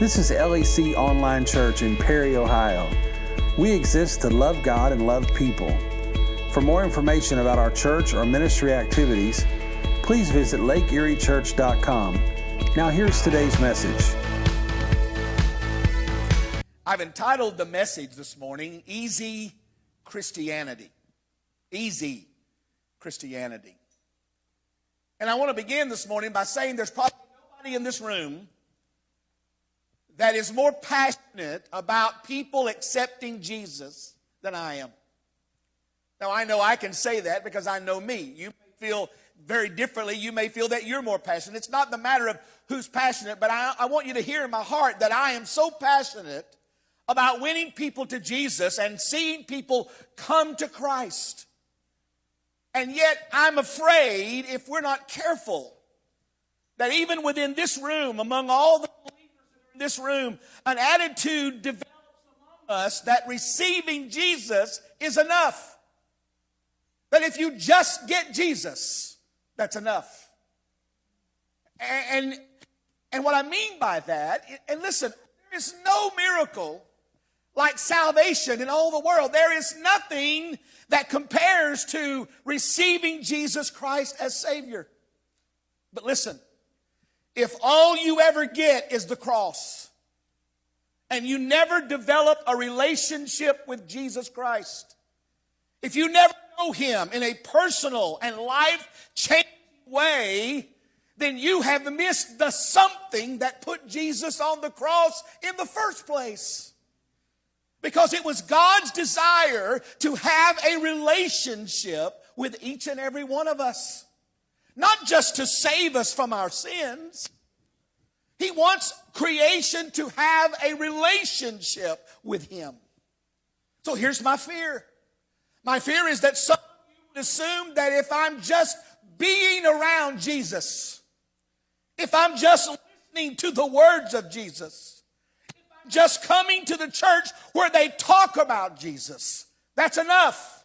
This is LEC Online Church in Perry, Ohio. We exist to love God and love people. For more information about our church or ministry activities, please visit lakeeriechurch.com. Now, here's today's message. I've entitled the message this morning, Easy Christianity. Easy Christianity. And I want to begin this morning by saying there's probably nobody in this room that is more passionate about people accepting Jesus than I am. Now, I know I can say that because I know me. You may feel very differently. You may feel that you're more passionate. It's not the matter of who's passionate, but I, I want you to hear in my heart that I am so passionate about winning people to Jesus and seeing people come to Christ. And yet, I'm afraid if we're not careful, that even within this room, among all the this room, an attitude develops among us that receiving Jesus is enough. That if you just get Jesus, that's enough. And, and what I mean by that, and listen, there is no miracle like salvation in all the world. There is nothing that compares to receiving Jesus Christ as Savior. But listen, if all you ever get is the cross, and you never develop a relationship with Jesus Christ, if you never know Him in a personal and life changing way, then you have missed the something that put Jesus on the cross in the first place. Because it was God's desire to have a relationship with each and every one of us. Not just to save us from our sins. He wants creation to have a relationship with Him. So here's my fear. My fear is that some of you would assume that if I'm just being around Jesus, if I'm just listening to the words of Jesus, if I'm just coming to the church where they talk about Jesus, that's enough.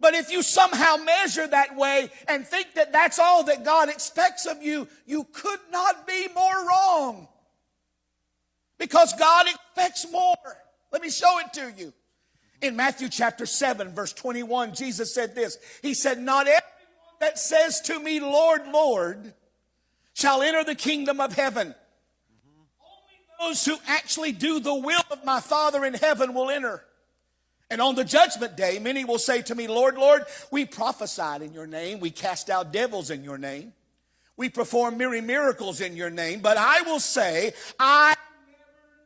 But if you somehow measure that way and think that that's all that God expects of you, you could not be more wrong. Because God expects more. Let me show it to you. In Matthew chapter 7, verse 21, Jesus said this. He said, Not everyone that says to me, Lord, Lord, shall enter the kingdom of heaven. Only those who actually do the will of my Father in heaven will enter. And on the judgment day, many will say to me, Lord, Lord, we prophesied in your name. We cast out devils in your name. We performed many miracles in your name. But I will say, I never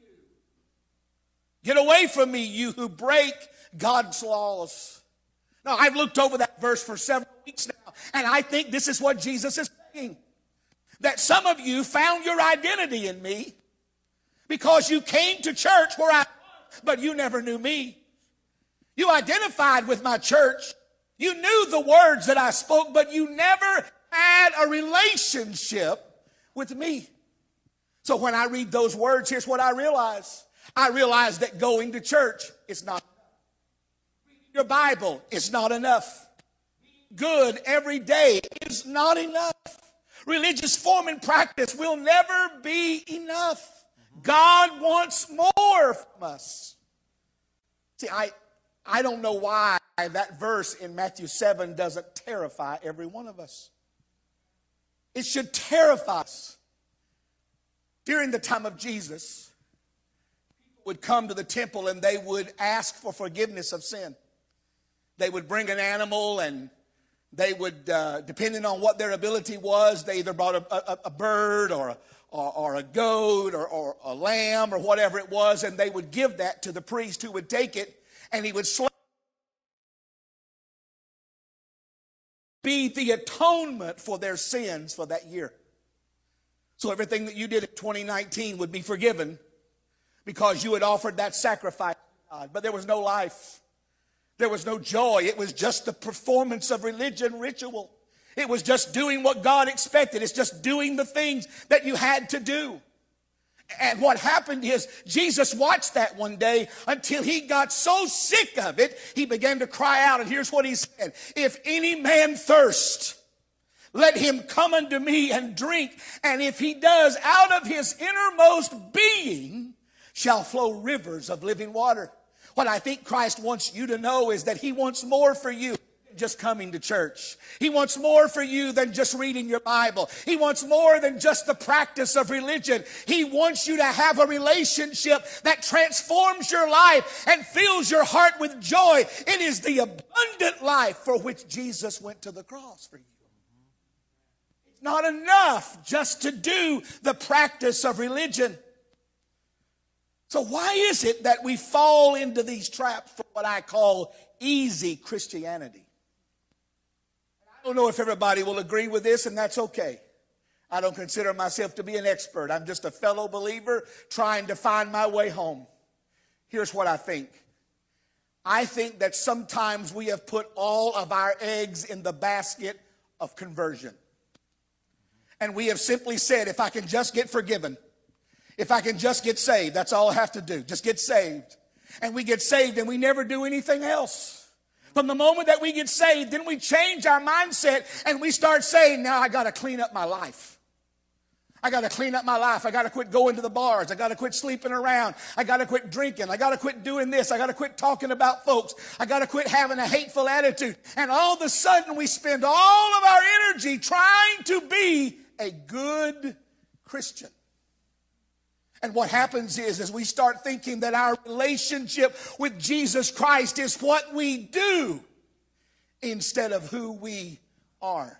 knew you. Get away from me, you who break God's laws. Now, I've looked over that verse for several weeks now, and I think this is what Jesus is saying. That some of you found your identity in me because you came to church where I was, but you never knew me. You identified with my church. You knew the words that I spoke, but you never had a relationship with me. So when I read those words, here's what I realize. I realize that going to church is not enough. Your Bible is not enough. Good every day is not enough. Religious form and practice will never be enough. God wants more from us. See, I, I don't know why that verse in Matthew 7 doesn't terrify every one of us. It should terrify us. During the time of Jesus, people would come to the temple and they would ask for forgiveness of sin. They would bring an animal and they would, uh, depending on what their ability was, they either brought a, a, a bird or a, or, or a goat or, or a lamb or whatever it was, and they would give that to the priest who would take it and he would slay be the atonement for their sins for that year. So everything that you did in 2019 would be forgiven because you had offered that sacrifice to God. But there was no life. There was no joy. It was just the performance of religion ritual. It was just doing what God expected. It's just doing the things that you had to do. And what happened is Jesus watched that one day until he got so sick of it, he began to cry out. And here's what he said If any man thirst, Let him come unto me and drink. And if he does, out of his innermost being shall flow rivers of living water. What I think Christ wants you to know is that he wants more for you just coming to church. He wants more for you than just reading your Bible. He wants more than just the practice of religion. He wants you to have a relationship that transforms your life and fills your heart with joy. It is the abundant life for which Jesus went to the cross for you. It's not enough just to do the practice of religion. So, why is it that we fall into these traps for what I call easy Christianity? Don't know if everybody will agree with this, and that's okay. I don't consider myself to be an expert. I'm just a fellow believer trying to find my way home. Here's what I think I think that sometimes we have put all of our eggs in the basket of conversion. And we have simply said, if I can just get forgiven, if I can just get saved, that's all I have to do. Just get saved. And we get saved and we never do anything else. From the moment that we get saved, then we change our mindset and we start saying, now I got to clean up my life. I got to clean up my life. I got to quit going to the bars. I got to quit sleeping around. I got to quit drinking. I got to quit doing this. I got to quit talking about folks. I got to quit having a hateful attitude. And all of a sudden we spend all of our energy trying to be a good Christian. And what happens is, as we start thinking that our relationship with Jesus Christ is what we do instead of who we are.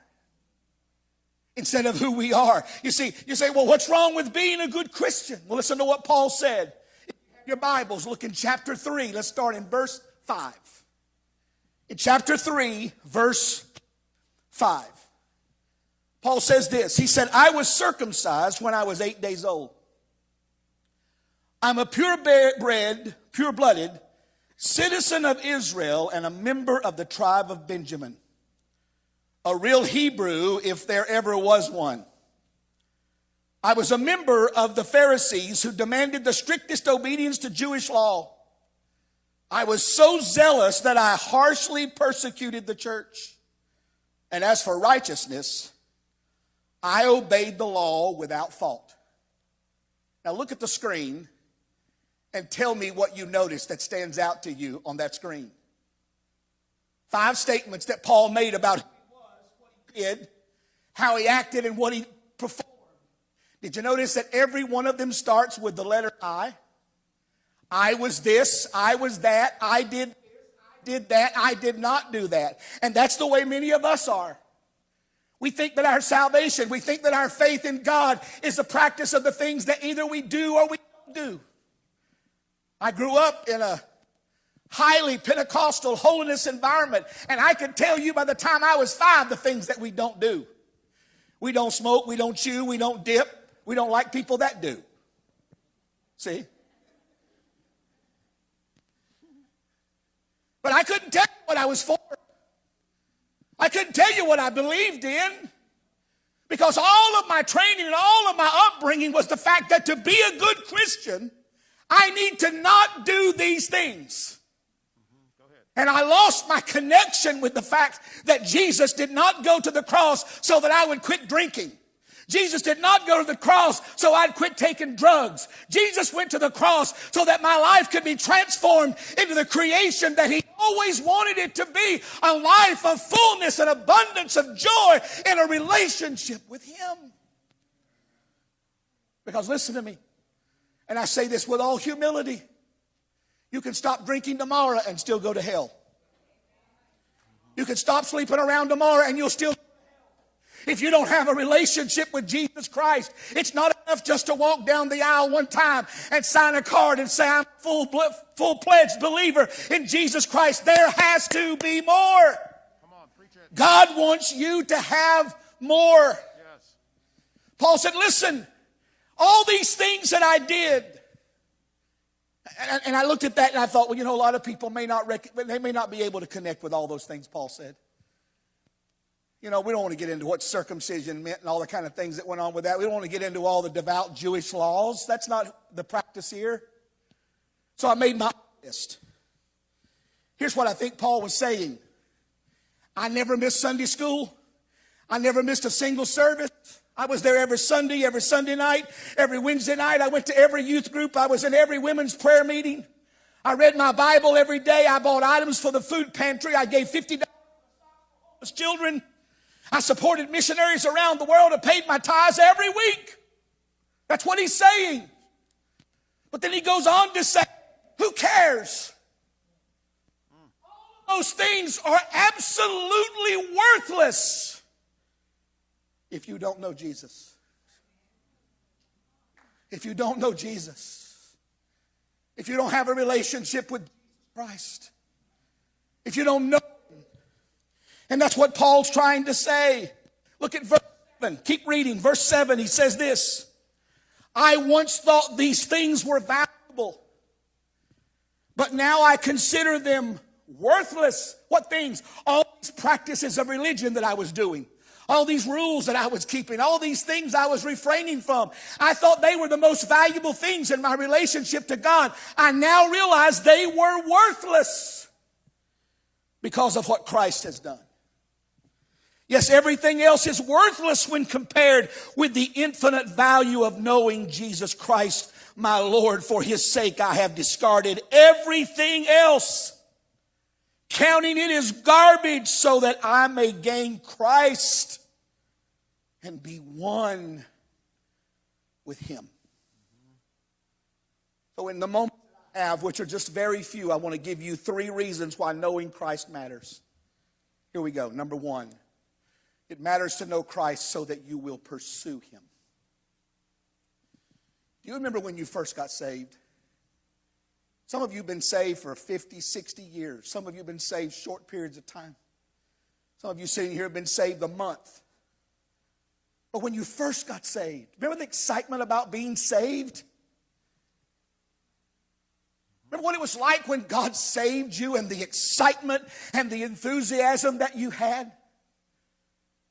Instead of who we are. You see, you say, well, what's wrong with being a good Christian? Well, listen to what Paul said. Your Bibles, look in chapter 3. Let's start in verse 5. In chapter 3, verse 5. Paul says this. He said, I was circumcised when I was eight days old I'm a purebred, pure blooded citizen of Israel and a member of the tribe of Benjamin. A real Hebrew, if there ever was one. I was a member of the Pharisees who demanded the strictest obedience to Jewish law. I was so zealous that I harshly persecuted the church. And as for righteousness, I obeyed the law without fault. Now look at the screen and tell me what you notice that stands out to you on that screen. Five statements that Paul made about who he was, what he did, how he acted, and what he performed. Did you notice that every one of them starts with the letter I? I was this, I was that, I did this, I did that, I did not do that. And that's the way many of us are. We think that our salvation, we think that our faith in God is the practice of the things that either we do or we don't do. I grew up in a highly Pentecostal holiness environment, and I could tell you by the time I was five the things that we don't do. We don't smoke, we don't chew, we don't dip, we don't like people that do. See? But I couldn't tell you what I was for. I couldn't tell you what I believed in. Because all of my training and all of my upbringing was the fact that to be a good Christian, I need to not do these things. And I lost my connection with the fact that Jesus did not go to the cross so that I would quit drinking. Jesus did not go to the cross so I'd quit taking drugs. Jesus went to the cross so that my life could be transformed into the creation that He always wanted it to be a life of fullness and abundance of joy in a relationship with Him. Because listen to me, and I say this with all humility. You can stop drinking tomorrow and still go to hell. You can stop sleeping around tomorrow and you'll still. If you don't have a relationship with Jesus Christ, it's not enough just to walk down the aisle one time and sign a card and say, I'm a full, full pledged believer in Jesus Christ. There has to be more. On, God wants you to have more. Yes. Paul said, listen, all these things that I did. And, and I looked at that and I thought, well, you know, a lot of people may not, rec- they may not be able to connect with all those things Paul said. You know, we don't want to get into what circumcision meant and all the kind of things that went on with that. We don't want to get into all the devout Jewish laws. That's not the practice here. So I made my list. Here's what I think Paul was saying I never missed Sunday school. I never missed a single service. I was there every Sunday, every Sunday night, every Wednesday night. I went to every youth group. I was in every women's prayer meeting. I read my Bible every day. I bought items for the food pantry. I gave $50 to children. I supported missionaries around the world. I paid my tithes every week. That's what he's saying. But then he goes on to say, who cares? Those things are absolutely worthless if you don't know Jesus. If you don't know Jesus. If you don't have a relationship with Christ. If you don't know and that's what Paul's trying to say. Look at verse 7. Keep reading. Verse 7, he says this I once thought these things were valuable, but now I consider them worthless. What things? All these practices of religion that I was doing. All these rules that I was keeping, all these things I was refraining from. I thought they were the most valuable things in my relationship to God. I now realize they were worthless because of what Christ has done. Yes, everything else is worthless when compared with the infinite value of knowing Jesus Christ, my Lord. For his sake, I have discarded everything else, counting it as garbage so that I may gain Christ and be one with him. So, in the moment I have, which are just very few, I want to give you three reasons why knowing Christ matters. Here we go. Number one. It matters to know Christ so that you will pursue him. Do you remember when you first got saved? Some of you have been saved for 50, 60 years. Some of you have been saved short periods of time. Some of you sitting here have been saved a month. But when you first got saved, remember the excitement about being saved? Remember what it was like when God saved you and the excitement and the enthusiasm that you had?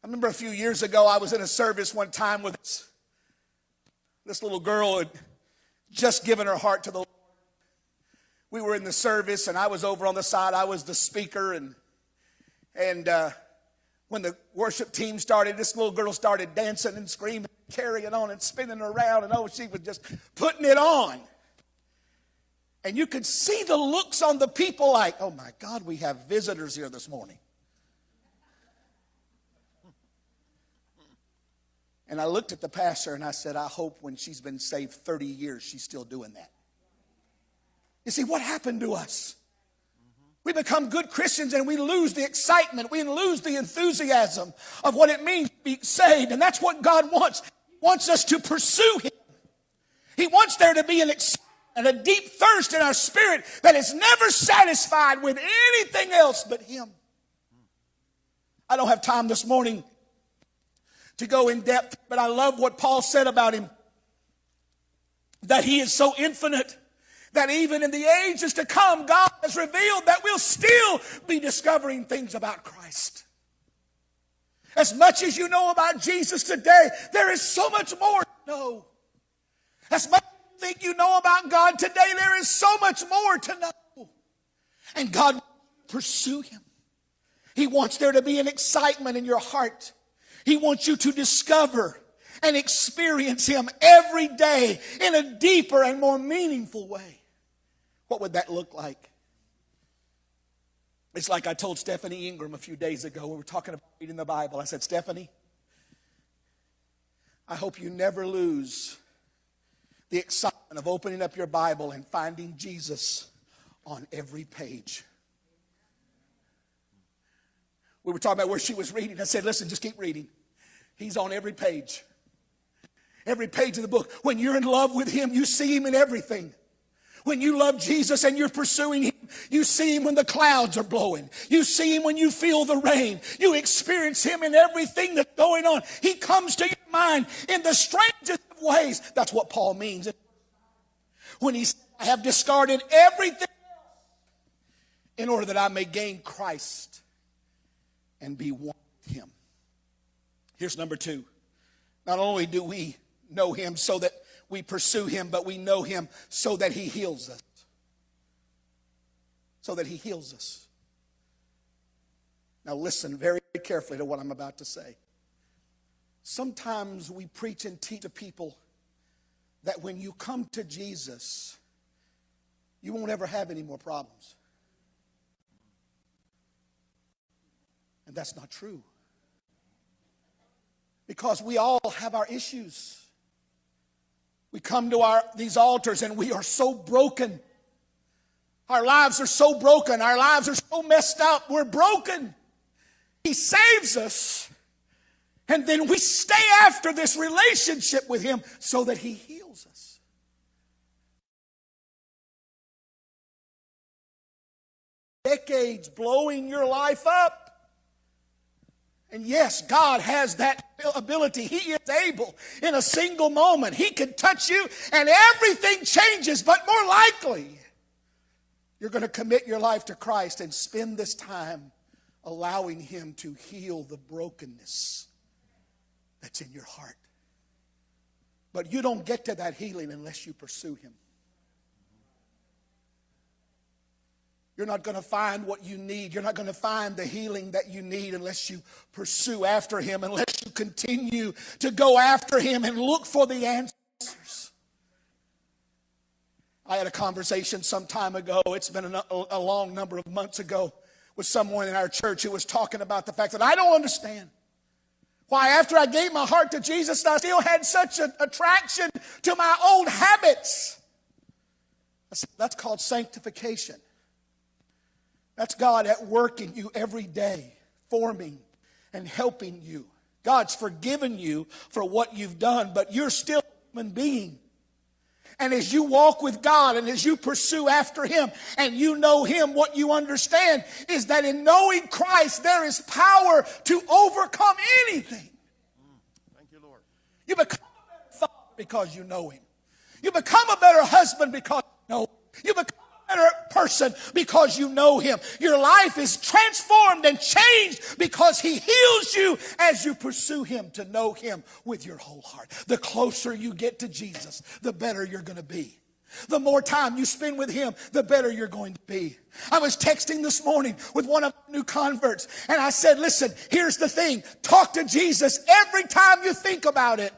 I remember a few years ago, I was in a service one time with this, this little girl had just given her heart to the. We were in the service, and I was over on the side. I was the speaker, and and uh, when the worship team started, this little girl started dancing and screaming, carrying on and spinning around, and oh, she was just putting it on. And you could see the looks on the people like, oh my God, we have visitors here this morning. And I looked at the pastor and I said, I hope when she's been saved 30 years, she's still doing that. You see, what happened to us? We become good Christians and we lose the excitement, we lose the enthusiasm of what it means to be saved. And that's what God wants. He wants us to pursue Him. He wants there to be an excitement and a deep thirst in our spirit that is never satisfied with anything else but Him. I don't have time this morning to go in depth, but I love what Paul said about him. That he is so infinite that even in the ages to come, God has revealed that we'll still be discovering things about Christ. As much as you know about Jesus today, there is so much more to know. As much as you think you know about God today, there is so much more to know. And God pursue him. He wants there to be an excitement in your heart. He wants you to discover and experience Him every day in a deeper and more meaningful way. What would that look like? It's like I told Stephanie Ingram a few days ago. We were talking about reading the Bible. I said, Stephanie, I hope you never lose the excitement of opening up your Bible and finding Jesus on every page. We were talking about where she was reading. I said, listen, just keep reading. He's on every page. Every page of the book. When you're in love with Him, you see Him in everything. When you love Jesus and you're pursuing Him, you see Him when the clouds are blowing. You see Him when you feel the rain. You experience Him in everything that's going on. He comes to your mind in the strangest of ways. That's what Paul means. When He said, I have discarded everything in order that I may gain Christ and be one with Him. Here's number two. Not only do we know him so that we pursue him, but we know him so that he heals us. So that he heals us. Now, listen very carefully to what I'm about to say. Sometimes we preach and teach to people that when you come to Jesus, you won't ever have any more problems. And that's not true. Because we all have our issues. We come to our, these altars and we are so broken. Our lives are so broken. Our lives are so messed up. We're broken. He saves us. And then we stay after this relationship with Him so that He heals us. Decades blowing your life up. And yes, God has that ability. He is able in a single moment. He can touch you and everything changes, but more likely, you're going to commit your life to Christ and spend this time allowing Him to heal the brokenness that's in your heart. But you don't get to that healing unless you pursue Him. You're not going to find what you need. You're not going to find the healing that you need unless you pursue after Him, unless you continue to go after Him and look for the answers. I had a conversation some time ago, it's been a, long number of months ago, with someone in our church who was talking about the fact that I don't understand why, after I gave my heart to Jesus, I still had such an attraction to my old habits. That's called sanctification. That's God at work in you every day, forming and helping you. God's forgiven you for what you've done, but you're still a human being. And as you walk with God and as you pursue after Him and you know Him, what you understand is that in knowing Christ, there is power to overcome anything. Thank you, Lord. You become a better father because you know Him. You become a better husband because you know Him. You become better person because you know him. Your life is transformed and changed because he heals you as you pursue him to know him with your whole heart. The closer you get to Jesus, the better you're going to be. The more time you spend with him, the better you're going to be. I was texting this morning with one of my new converts and I said, listen, here's the thing. Talk to Jesus every time you think about it.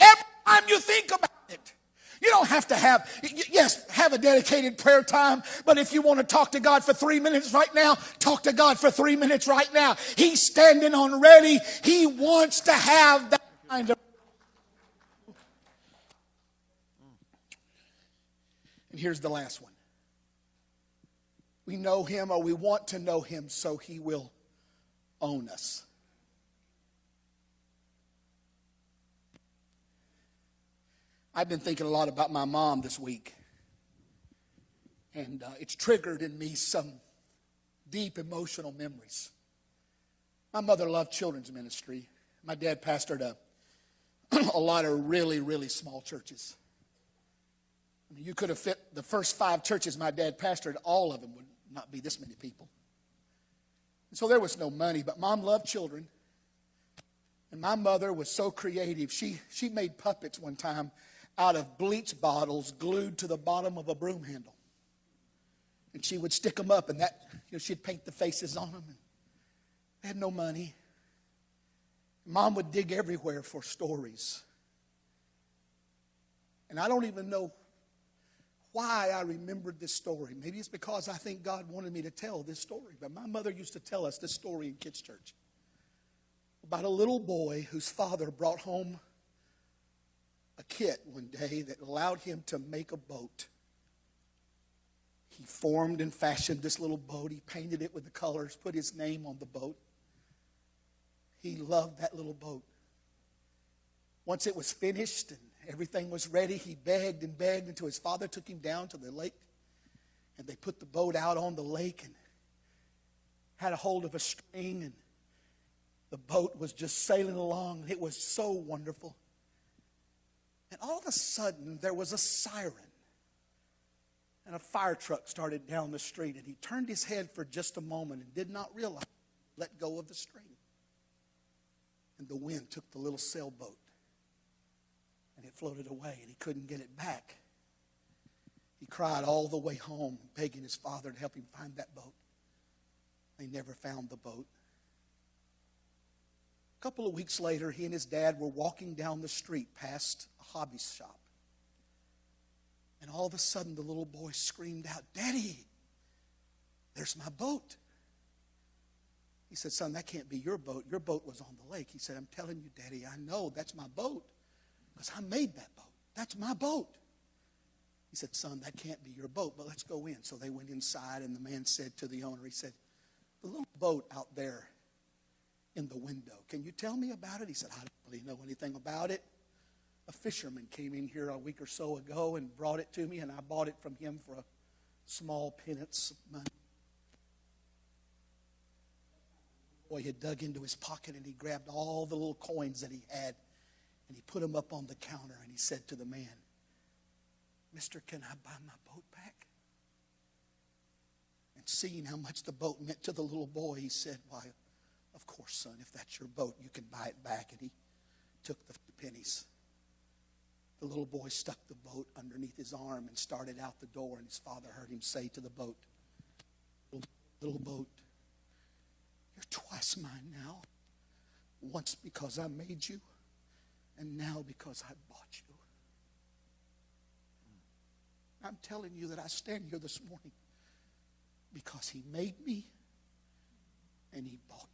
Every time you think about it. You don't have to have, yes, have a dedicated prayer time, but if you want to talk to God for three minutes right now, talk to God for three minutes right now. He's standing on ready. He wants to have that kind of. And here's the last one. We know him or we want to know him so he will own us. I've been thinking a lot about my mom this week. And uh, it's triggered in me some deep emotional memories. My mother loved children's ministry. My dad pastored a, a lot of really, really small churches. I mean, you could have fit the first five churches my dad pastored, all of them would not be this many people. And so there was no money, but mom loved children. And my mother was so creative. She, she made puppets one time out of bleach bottles glued to the bottom of a broom handle. And she would stick them up, and that, you know, she'd paint the faces on them. And they had no money. Mom would dig everywhere for stories. And I don't even know why I remembered this story. Maybe it's because I think God wanted me to tell this story. But my mother used to tell us this story in kids' church about a little boy whose father brought home a kit one day that allowed him to make a boat. He formed and fashioned this little boat. He painted it with the colors, put his name on the boat. He loved that little boat. Once it was finished and everything was ready, he begged and begged until his father took him down to the lake. And they put the boat out on the lake and had a hold of a string, and the boat was just sailing along. It was so wonderful. And all of a sudden, there was a siren. And a fire truck started down the street. And he turned his head for just a moment and did not realize, let go of the string. And the wind took the little sailboat. And it floated away, and he couldn't get it back. He cried all the way home, begging his father to help him find that boat. They never found the boat. A couple of weeks later, he and his dad were walking down the street past a hobby shop. And all of a sudden, the little boy screamed out, Daddy, there's my boat. He said, Son, that can't be your boat. Your boat was on the lake. He said, I'm telling you, Daddy, I know that's my boat because I made that boat. That's my boat. He said, Son, that can't be your boat, but let's go in. So they went inside, and the man said to the owner, He said, The little boat out there in the window, can you tell me about it? He said, I don't really know anything about it. A fisherman came in here a week or so ago and brought it to me, and I bought it from him for a small pittance of money. Boy had dug into his pocket and he grabbed all the little coins that he had and he put them up on the counter and he said to the man, Mister, can I buy my boat back? And seeing how much the boat meant to the little boy, he said, Why, of course, son, if that's your boat, you can buy it back. And he took the pennies. The little boy stuck the boat underneath his arm and started out the door, and his father heard him say to the boat, Little boat, you're twice mine now. Once because I made you, and now because I bought you. I'm telling you that I stand here this morning because He made me and He bought.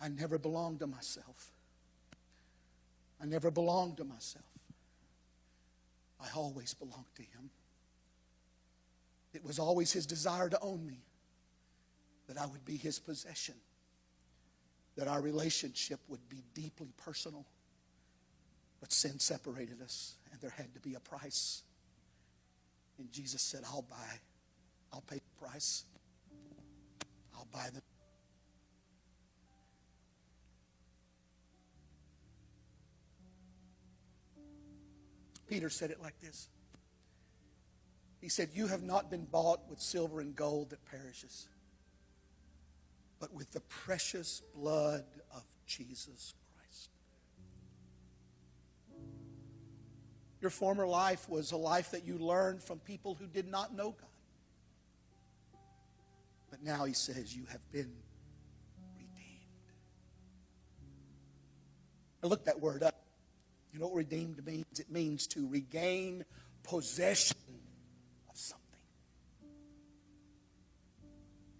I never belonged to myself. I never belonged to myself. I always belonged to Him. It was always His desire to own me that I would be his possession, that our relationship would be deeply personal. But sin separated us, and there had to be a price. And Jesus said, I'll buy, I'll pay the price, I'll buy the. Peter said it like this. He said, You have not been bought with silver and gold that perishes but with the precious blood of Jesus Christ. Your former life was a life that you learned from people who did not know God. But now he says you have been redeemed. Now look that word up. You know what redeemed means? It means to regain possession of something.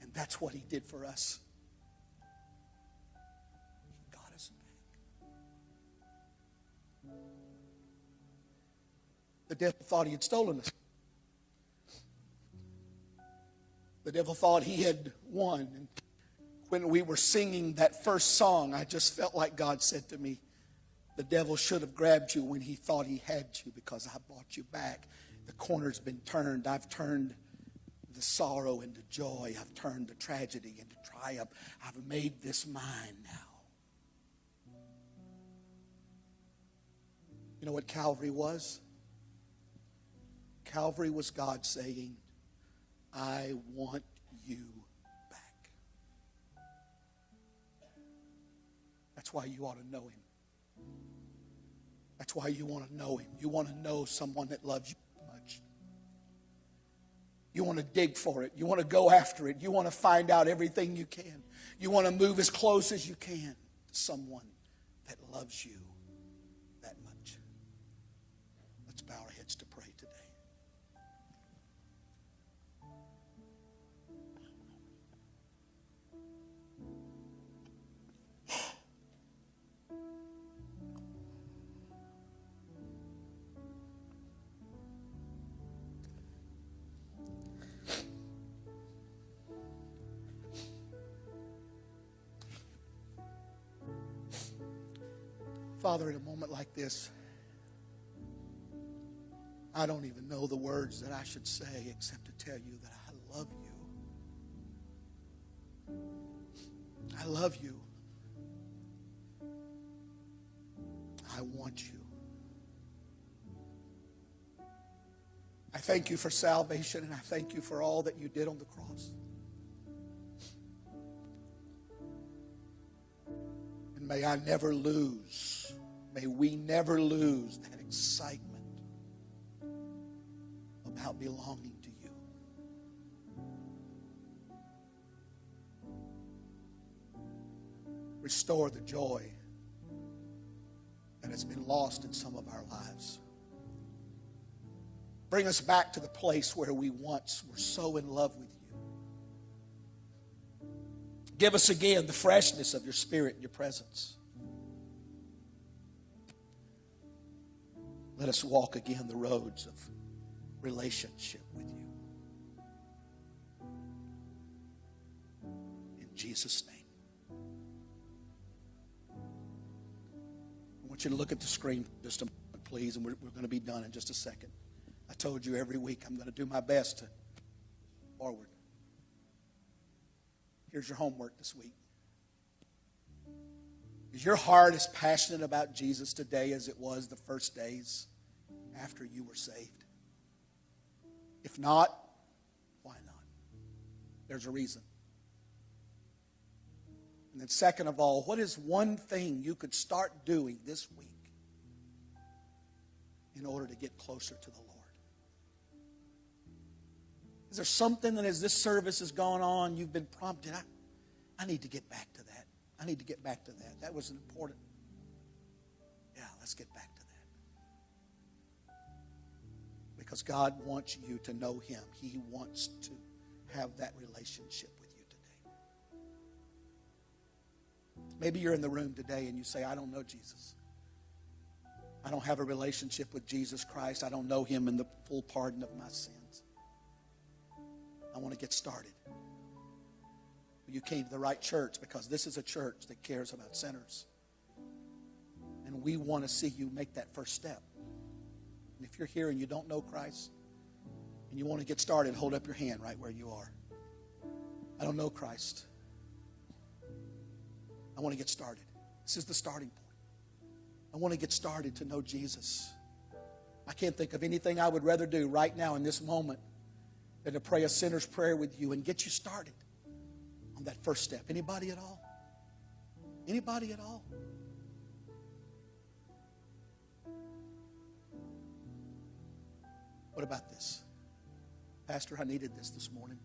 And that's what he did for us. He got us back. The devil thought he had stolen us. The devil thought he had won. And when we were singing that first song, I just felt like God said to me, The devil should have grabbed you when he thought he had you because I bought you back. The corner's been turned. I've turned the sorrow into joy. I've turned the tragedy into triumph. I've made this mine now. You know what Calvary was? Calvary was God saying, I want you back. That's why you ought to know him. That's why you want to know him. You want to know someone that loves you much. You want to dig for it. You want to go after it. You want to find out everything you can. You want to move as close as you can to someone that loves you Father, in a moment like this, I don't even know the words that I should say except to tell you that I love you. I love you. I want you. I thank you for salvation and I thank you for all that you did on the cross. And may I never lose May we never lose that excitement about belonging to you. restore the joy that has been lost in some of our lives. Bring us back to the place where we once were so in love with you. Give us again the freshness of your spirit and your presence. Let us walk again the roads of relationship with you. In Jesus' name. I want you to look at the screen just a moment, please, and we're, we're going to be done in just a second. I told you every week I'm going to do my best to forward. Here's your homework this week. Is your heart as passionate about Jesus today as it was the first days after you were saved? If not, why not? There's a reason. And then, second of all, what is one thing you could start doing this week in order to get closer to the Lord? Is there something that as this service has gone on, you've been prompted? I, I need to get back to that. I need to get back to that. That was an important. Yeah, let's get back to that. Because God wants you to know Him, He wants to have that relationship with you today. Maybe you're in the room today and you say, I don't know Jesus. I don't have a relationship with Jesus Christ. I don't know Him in the full pardon of my sins. I want to get started. You came to the right church because this is a church that cares about sinners. And we want to see you make that first step. And if you're here and you don't know Christ and you want to get started, hold up your hand right where you are. I don't know Christ. I want to get started. This is the starting point. I want to get started to know Jesus. I can't think of anything I would rather do right now in this moment than to pray a sinner's prayer with you and get you started on that first step. Anybody at all? Anybody at all? What about this? Pastor, I needed this this morning.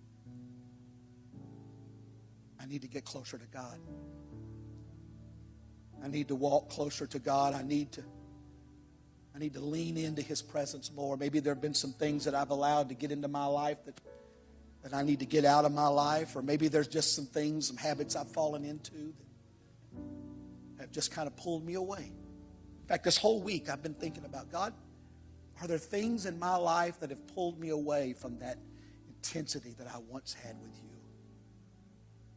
I need to get closer to God. I need to walk closer to God. I need to I need to lean into his presence more. Maybe there have been some things that I've allowed to get into my life that that I need to get out of my life, or maybe there's just some things, some habits I've fallen into that have just kind of pulled me away. In fact, this whole week I've been thinking about God, are there things in my life that have pulled me away from that intensity that I once had with you?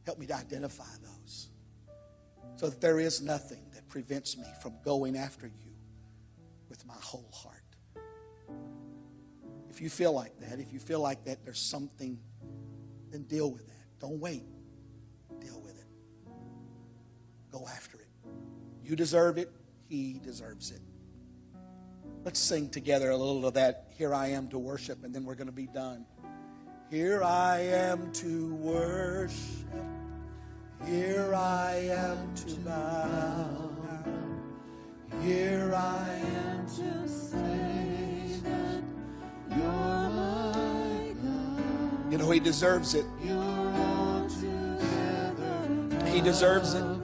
Help me to identify those so that there is nothing that prevents me from going after you with my whole heart. If you feel like that, if you feel like that there's something, then deal with that. Don't wait. Deal with it. Go after it. You deserve it. He deserves it. Let's sing together a little of that. Here I am to worship, and then we're going to be done. Here I am to worship. Here I am to bow. Here I am to say that you're. You know, He deserves it. He deserves it.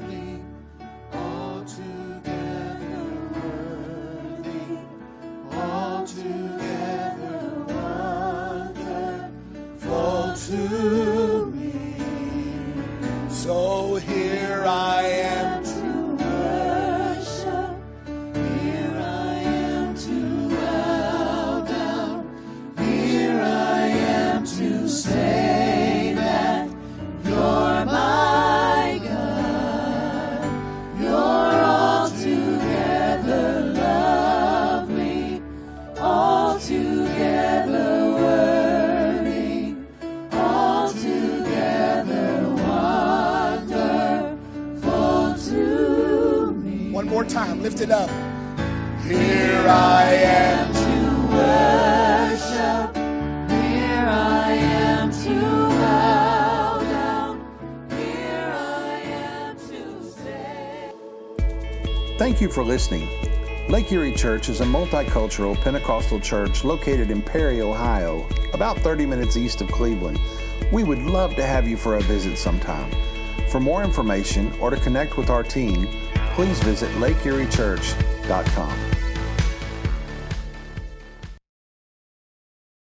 You for listening. Lake Erie Church is a multicultural Pentecostal church located in Perry, Ohio, about 30 minutes east of Cleveland. We would love to have you for a visit sometime. For more information or to connect with our team, please visit lakeeriechurch.com.